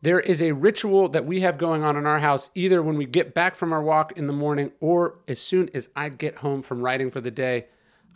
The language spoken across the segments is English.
There is a ritual that we have going on in our house either when we get back from our walk in the morning or as soon as I get home from writing for the day.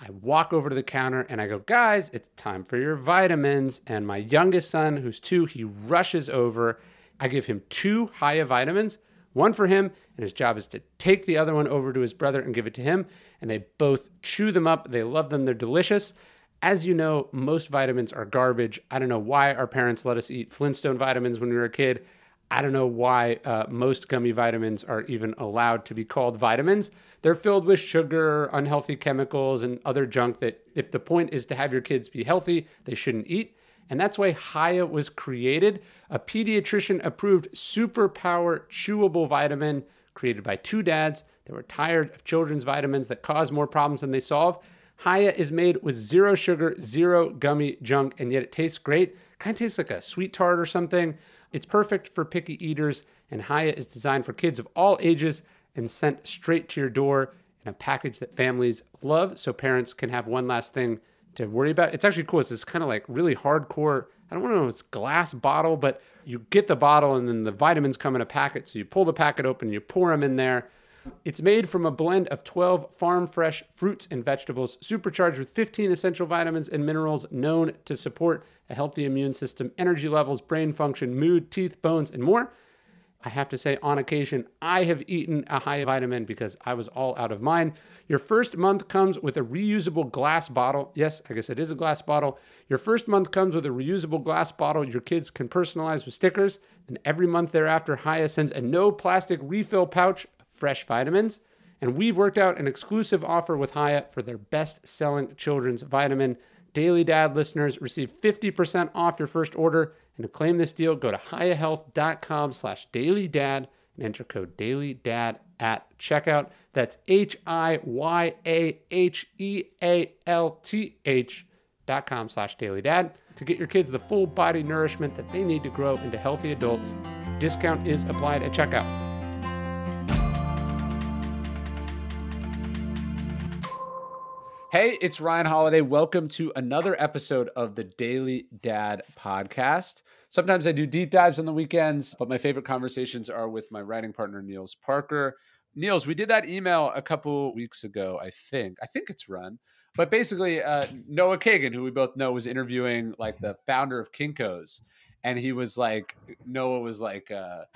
I walk over to the counter and I go, guys, it's time for your vitamins. And my youngest son, who's two, he rushes over. I give him two Hiya vitamins, one for him, and his job is to take the other one over to his brother and give it to him. And they both chew them up. They love them, they're delicious. As you know, most vitamins are garbage. I don't know why our parents let us eat Flintstone vitamins when we were a kid. I don't know why uh, most gummy vitamins are even allowed to be called vitamins. They're filled with sugar, unhealthy chemicals, and other junk that, if the point is to have your kids be healthy, they shouldn't eat. And that's why Hiya was created a pediatrician approved superpower chewable vitamin created by two dads that were tired of children's vitamins that cause more problems than they solve. Hiya is made with zero sugar, zero gummy junk, and yet it tastes great. Kind of tastes like a sweet tart or something. It's perfect for picky eaters, and Hiya is designed for kids of all ages and sent straight to your door in a package that families love so parents can have one last thing to worry about. It's actually cool. It's this kind of like really hardcore, I don't want to know if it's glass bottle, but you get the bottle and then the vitamins come in a packet. So you pull the packet open, you pour them in there. It's made from a blend of 12 farm fresh fruits and vegetables, supercharged with 15 essential vitamins and minerals known to support a healthy immune system, energy levels, brain function, mood, teeth, bones, and more. I have to say, on occasion, I have eaten a Hiya vitamin because I was all out of mine. Your first month comes with a reusable glass bottle. Yes, I guess it is a glass bottle. Your first month comes with a reusable glass bottle your kids can personalize with stickers. And every month thereafter, Hiya sends a no plastic refill pouch fresh vitamins. And we've worked out an exclusive offer with Hiya for their best selling children's vitamin. Daily Dad listeners receive 50% off your first order. And to claim this deal, go to hiyahealth.com slash dailydad and enter code dailydad at checkout. That's H I Y A H E A L T H dot com slash dailydad to get your kids the full body nourishment that they need to grow into healthy adults. Discount is applied at checkout. Hey, it's Ryan Holiday. Welcome to another episode of the Daily Dad podcast. Sometimes I do deep dives on the weekends, but my favorite conversations are with my writing partner, Nils Parker. Nils, we did that email a couple weeks ago, I think. I think it's run. But basically, uh, Noah Kagan, who we both know, was interviewing like the founder of Kinko's. And he was like, Noah was like, uh,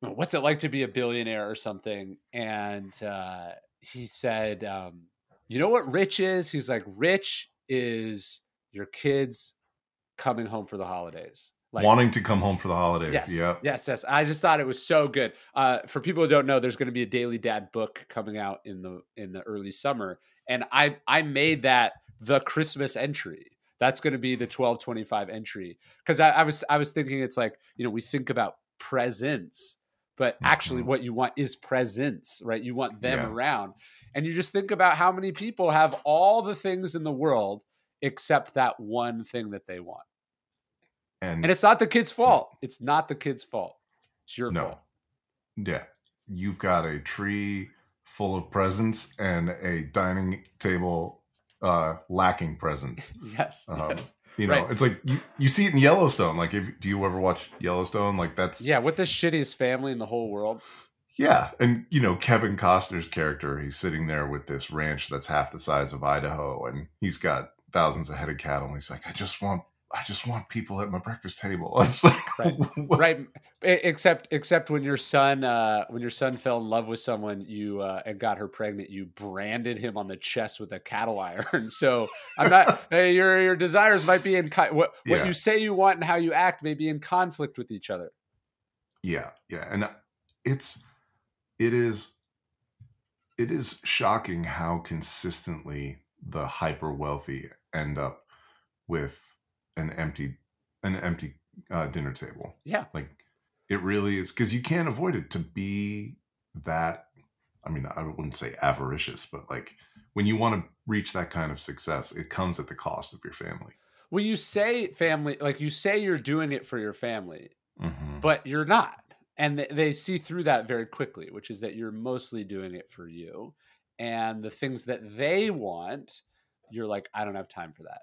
what's it like to be a billionaire or something? And uh, he said, um, you know what rich is? He's like, rich is your kids coming home for the holidays. Like, wanting to come home for the holidays. Yes, yeah. yes, yes. I just thought it was so good. Uh, for people who don't know, there's going to be a Daily Dad book coming out in the in the early summer, and I I made that the Christmas entry. That's going to be the 1225 entry because I, I was I was thinking it's like you know we think about presents, but actually Mhm. what you want is presence, right? You want them Yeah. around, and you just think about how many people have all the things in the world except that one thing that they want. And, And it's not the kid's fault. It's not the kid's fault. It's your no. fault. Yeah. You've got a tree full of presents and a dining table uh lacking presents. Yes. Um, yes. You know, Right. it's like you, you see it in Yellowstone. Like if do you ever watch Yellowstone? Like that's Yeah, with the shittiest family in the whole world. Yeah, and you know Kevin Costner's character, he's sitting there with this ranch that's half the size of Idaho, and he's got thousands of head of cattle. And he's like, I just want, I just want people at my breakfast table. It's like, Right. Right. Except except when your son uh when your son fell in love with someone you uh and got her pregnant, you branded him on the chest with a cattle iron. So I'm not hey, your your desires might be in what what Yeah. you say you want and how you act may be in conflict with each other. Yeah, yeah, and it's, it is, it is shocking how consistently the hyper wealthy end up with an empty an empty uh, dinner table. Yeah. Like it really is because you can't avoid it to be that. I mean, I wouldn't say avaricious, but like when you want to reach that kind of success, it comes at the cost of your family. Well, you say family, like you say you're doing it for your family, Mhm. but you're not. And they, they see through that very quickly, which is that you're mostly doing it for you. And the things that they want, you're like, I don't have time for that.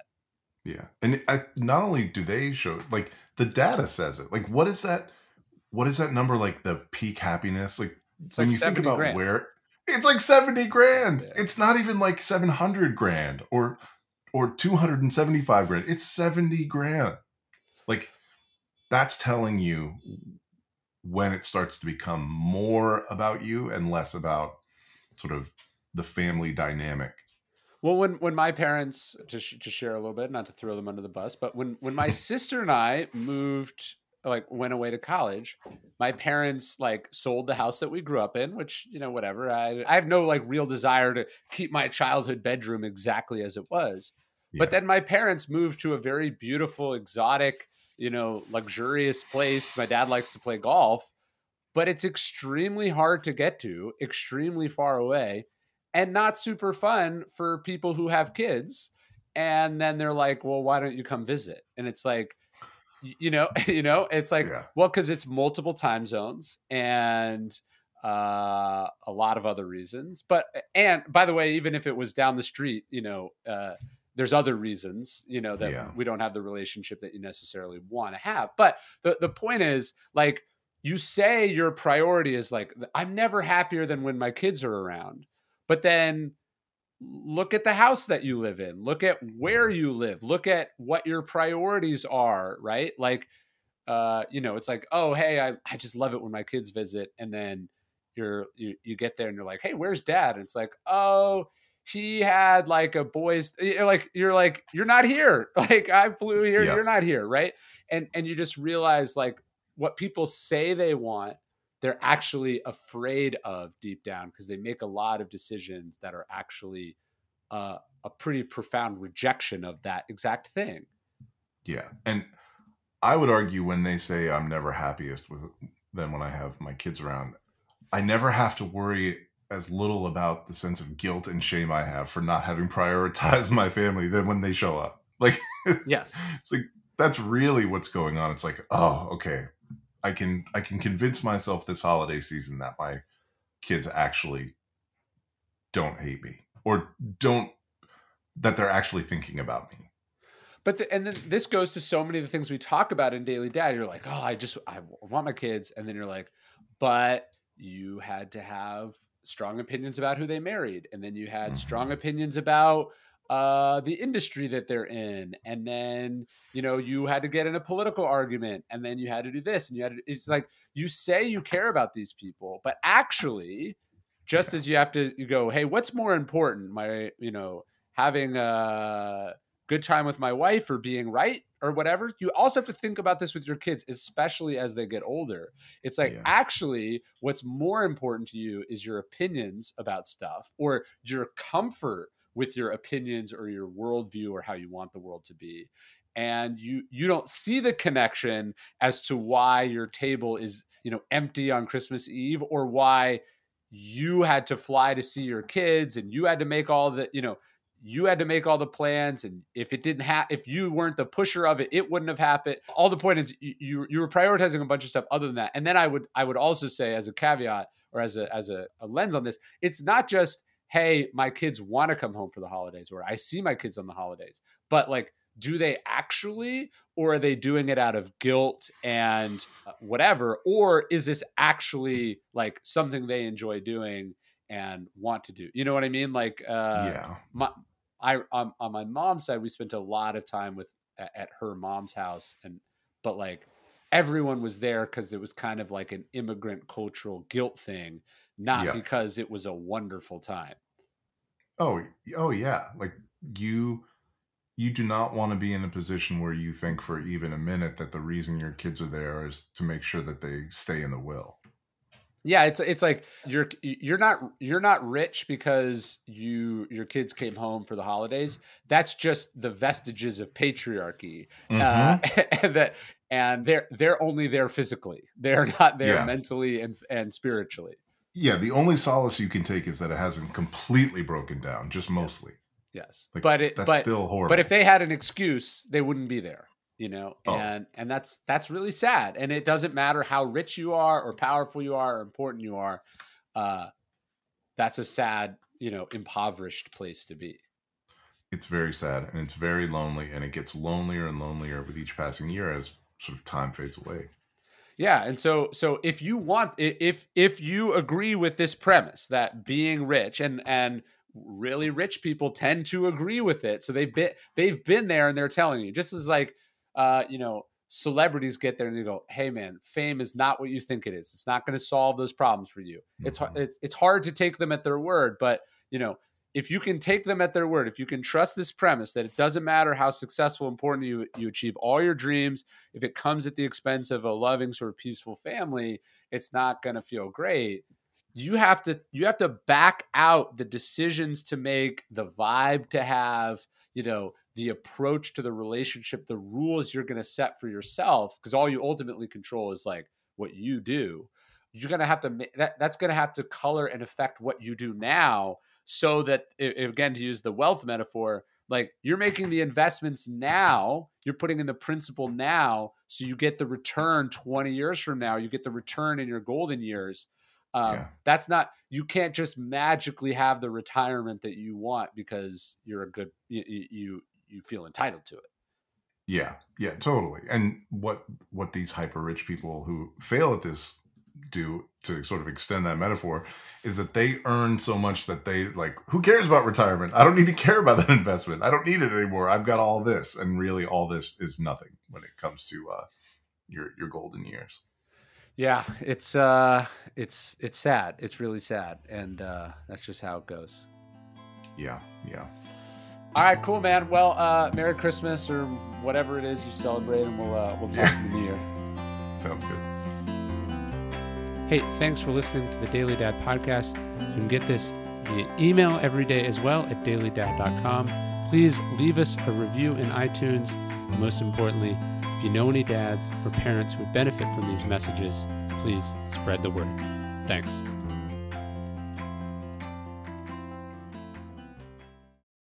Yeah, and I not only do they show like the data says it. Like, what is that? What is that number? Like the peak happiness? Like It's when like you think about grand. where it's like 70 grand Yeah. it's not even like 700 grand or or 275 grand it's 70 grand like that's telling you when it starts to become more about you and less about sort of the family dynamic Well, when when my parents to sh- to share a little bit, not to throw them under the bus, but when when my sister and I moved, like went away to college, my parents like sold the house that we grew up in, which you know whatever. I I have no like real desire to keep my childhood bedroom exactly as it was. But then my parents moved to a very beautiful, exotic, you know, luxurious place. My dad likes to play golf, but it's extremely hard to get to, extremely far away, and not super fun for people who have kids. And then they're like, "Well, why don't you come visit?" And it's like, you know, you know, it's like, Yeah. well, because it's multiple time zones and uh, a lot of other reasons. But and by the way, even if it was down the street, you know, uh, there's other reasons, you know, that Yeah. we don't have the relationship that you necessarily want to have. But the the point is, like, you say your priority is like, I'm never happier than when my kids are around. But then look at the house that you live in. Look at where you live. Look at what your priorities are, right? Like, uh, you know, it's like, oh, hey, I, I just love it when my kids visit. And then you're you, you get there and you're like, hey, where's dad? And it's like, oh, he had like a boys you're like you're like you're not here. Like i flew here Yeah. you're not here right? And and you just realize like what people say they want they're actually afraid of deep down because they make a lot of decisions that are actually uh, a pretty profound rejection of that exact thing. Yeah and i would argue when they say i'm never happiest with than when i have my kids around i never have to worry as little about the sense of guilt and shame I have for not having prioritized my family than when they show up. Like, it's, yes it's like that's really what's going on. It's like, oh, okay, I can I can convince myself this holiday season that my kids actually don't hate me or don't that they're actually thinking about me. But the, and then this goes to so many of the things we talk about in Daily Dad. You're like, oh, I just I want my kids, and then you're like, but you had to have strong opinions about who they married, and then you had strong opinions about uh, the industry that they're in, and then you know you had to get in a political argument, and then you had to do this, and you had to. It's like you say you care about these people, but actually, just as you have to, you go, hey, what's more important? My, you know, having a good time with my wife or being right or whatever. You also have to think about this with your kids, especially as they get older. It's like Yeah. actually what's more important to you is your opinions about stuff or your comfort with your opinions or your worldview or how you want the world to be. And you you don't see the connection as to why your table is, you know, empty on Christmas Eve or why you had to fly to see your kids and you had to make all the, you know, you had to make all the plans and if it didn't have if you weren't the pusher of it it wouldn't have happened. All the point is you, you you were prioritizing a bunch of stuff other than that. And then i would i would also say as a caveat or as a as a, a lens on this it's not just hey my kids want to come home for the holidays or i see my kids on the holidays but like do they actually or are they doing it out of guilt and uh, whatever? Or is this actually like something they enjoy doing and want to do? You know what i mean? Like uh yeah. my I on, on my mom's side, we spent a lot of time with at, at her mom's house, and but like everyone was there because it was kind of like an immigrant cultural guilt thing, not Yeah. because it was a wonderful time. Oh, oh yeah. Like you you do not want to be in a position where you think for even a minute that the reason your kids are there is to make sure that they stay in the will. Yeah, it's it's like you're you're not you're not rich because you your kids came home for the holidays. That's just the vestiges of patriarchy, uh, Mhm. and that and they're they're only there physically. They're not there Yeah. mentally and and spiritually. Yeah, the only solace you can take is that it hasn't completely broken down, just mostly. Yes, Like, but it That's but still horrible. but if they had an excuse, they wouldn't be there. You know, Oh. and and that's that's really sad. And it doesn't matter how rich you are or powerful you are or important you are. Uh, that's a sad, you know, impoverished place to be. it's very sad and it's very lonely, and it gets lonelier and lonelier with each passing year as sort of time fades away. Yeah, and so so if you want if if you agree with this premise that being rich and and really rich people tend to agree with it, so they've been they've been there and they're telling you just as like uh you know celebrities get there and they go, "Hey man, fame is not what you think it is. It's not going to solve those problems for you." It's har- Mhm. it's it's hard to take them at their word, but you know if you can take them at their word, if you can trust this premise that it doesn't matter how successful, important you you achieve all your dreams, if it comes at the expense of a loving sort of peaceful family it's not going to feel great you have to you have to back out the decisions to make the vibe to have you know the approach to the relationship the rules you're going to set for yourself because all you ultimately control is like what you do you're going to have to that, that's going to have to color and affect what you do now so that again to use the wealth metaphor like you're making the investments now you're putting in the principal now so you get the return 20 years from now you get the return in your golden years um, Yeah. that's not you can't just magically have the retirement that you want because you're a good you you, you feel entitled to it Yeah, yeah, totally. And what what these hyper rich people who fail at this do to sort of extend that metaphor is that they earn so much that they like who cares about retirement? I don't need to care about that investment. I don't need it anymore. I've got all this and really all this is nothing when it comes to uh your your golden years. yeah it's uh it's it's sad it's really sad and uh that's just how it goes Yeah, yeah. All right cool man well uh merry christmas or whatever it is you celebrate and we'll uh we'll talk in the new year Sounds good. Hey, thanks for listening to the Daily Dad podcast. You can get this via email every day as well at dailydad.com. Please leave us a review in iTunes. And most importantly, if you know any dads or parents who would benefit from these messages, please spread the word. Thanks.